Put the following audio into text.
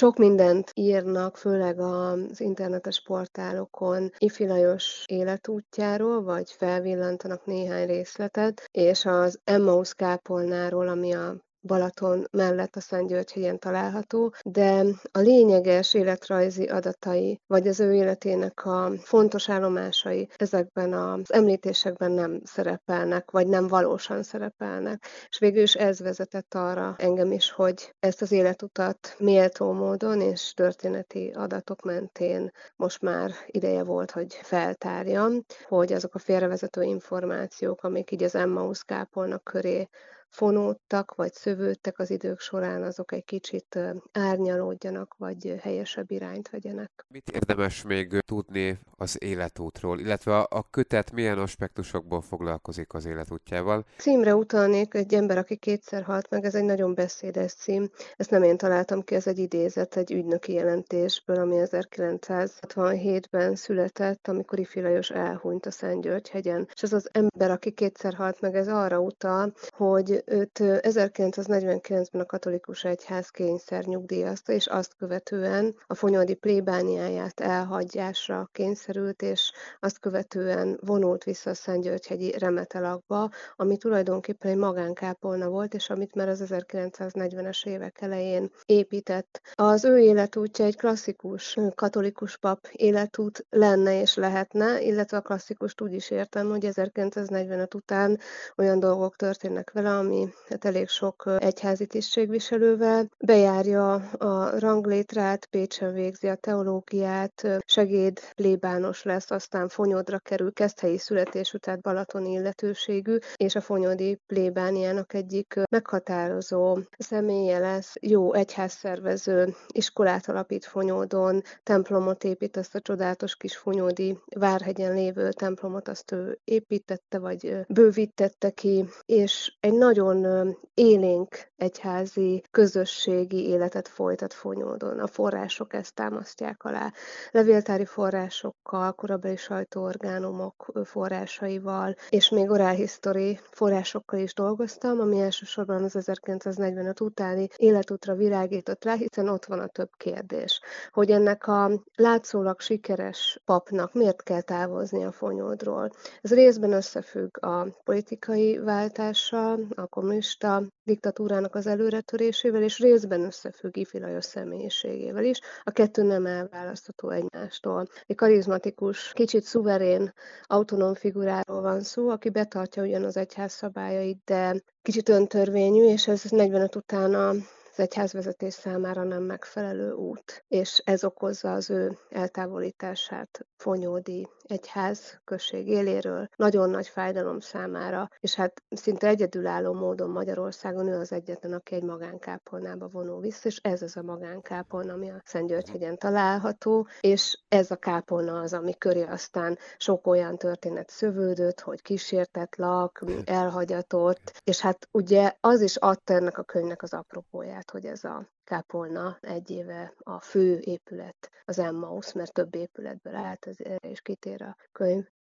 Sok mindent írnak, főleg az internetes portálokon Ifi életútjáról, vagy felvillantanak néhány részletet, és az Emmaus kápolnáról, ami a Balaton mellett a Szentgyörgyhegyen található, de a lényeges életrajzi adatai, vagy az ő életének a fontos állomásai ezekben az említésekben nem szerepelnek, vagy nem valósan szerepelnek. És végül is ez vezetett arra engem is, hogy ezt az életutat méltó módon és történeti adatok mentén most már ideje volt, hogy feltárjam, hogy azok a félrevezető információk, amik így az Emmaus kápolnak köré fonódtak, vagy szövődtek az idők során, azok egy kicsit árnyalódjanak, vagy helyesebb irányt vegyenek. Mit érdemes még tudni az életútról, illetve a kötet milyen aspektusokból foglalkozik az életútjával? Címre utalnék, egy ember, aki kétszer halt meg, ez egy nagyon beszédes cím. Ezt nem én találtam ki, ez egy idézet egy ügynöki jelentésből, ami 1967-ben született, amikor Ifi Lajos elhunyt a Szentgyörgyhegyen. És ez az ember, aki kétszer halt meg, ez arra utal, hogy őt 1949-ben a katolikus egyház kényszer nyugdíjazta, és azt követően a fonyodi plébániáját elhagyásra kényszerült, és azt követően vonult vissza a Szentgyörgyhegyi remetelakba, ami tulajdonképpen egy magánkápolna volt, és amit már az 1940-es évek elején épített. Az ő életútja egy klasszikus katolikus pap életút lenne és lehetne, illetve a klasszikust úgy is értem, hogy 1945 után olyan dolgok történnek vele, ami hát elég sok egyházi tisztségviselővel bejárja a ranglétrát, Pécsen végzi a teológiát, segéd plébános lesz, aztán Fonyodra kerül, kezdhelyi születésű, tehát balatoni illetőségű, és a fonyodi plébániának egyik meghatározó személye lesz, jó egyházszervező, iskolát alapít Fonyódon, templomot épít, azt a csodálatos kis fonyódi Várhegyen lévő templomot azt ő építette, vagy bővítette ki, és egy nagyon élénk egyházi, közösségi életet folytat Fonyódon. A források ezt támasztják alá. Levéltári forrásokkal, korabeli sajtóorgánumok forrásaival, és még orálhisztori forrásokkal is dolgoztam, ami elsősorban az 1945 utáni életútra virágított rá, hiszen ott van a több kérdés, hogy ennek a látszólag sikeres papnak miért kell távozni a Fonyódról. Ez részben összefügg a politikai váltással, a kommunista diktatúrának az előretörésével, és részben összefügg Lajos személyiségével is. A kettő nem elválasztható egymástól. Egy karizmatikus, kicsit szuverén, autonóm figuráról van szó, aki betartja ugyan az egyház szabályait, de kicsit öntörvényű, és ez 45 után a az egyházvezetés számára nem megfelelő út, és ez okozza az ő eltávolítását Fonyódi egyház község éléről, nagyon nagy fájdalom számára, és hát szinte egyedülálló módon Magyarországon ő az egyetlen, aki egy magánkápolnába vonul vissza, és ez az a magánkápolna, ami a Szentgyörgyhegyen található, és ez a kápolna az, ami köré aztán sok olyan történet szövődött, hogy kísértett lak, elhagyatott, és hát ugye az is adta ennek a könyvnek az apropóját, hogy ez a kápolna egy éve a fő épület, az Emmaus, mert több épületből állt, ez erre is kitér a könyv.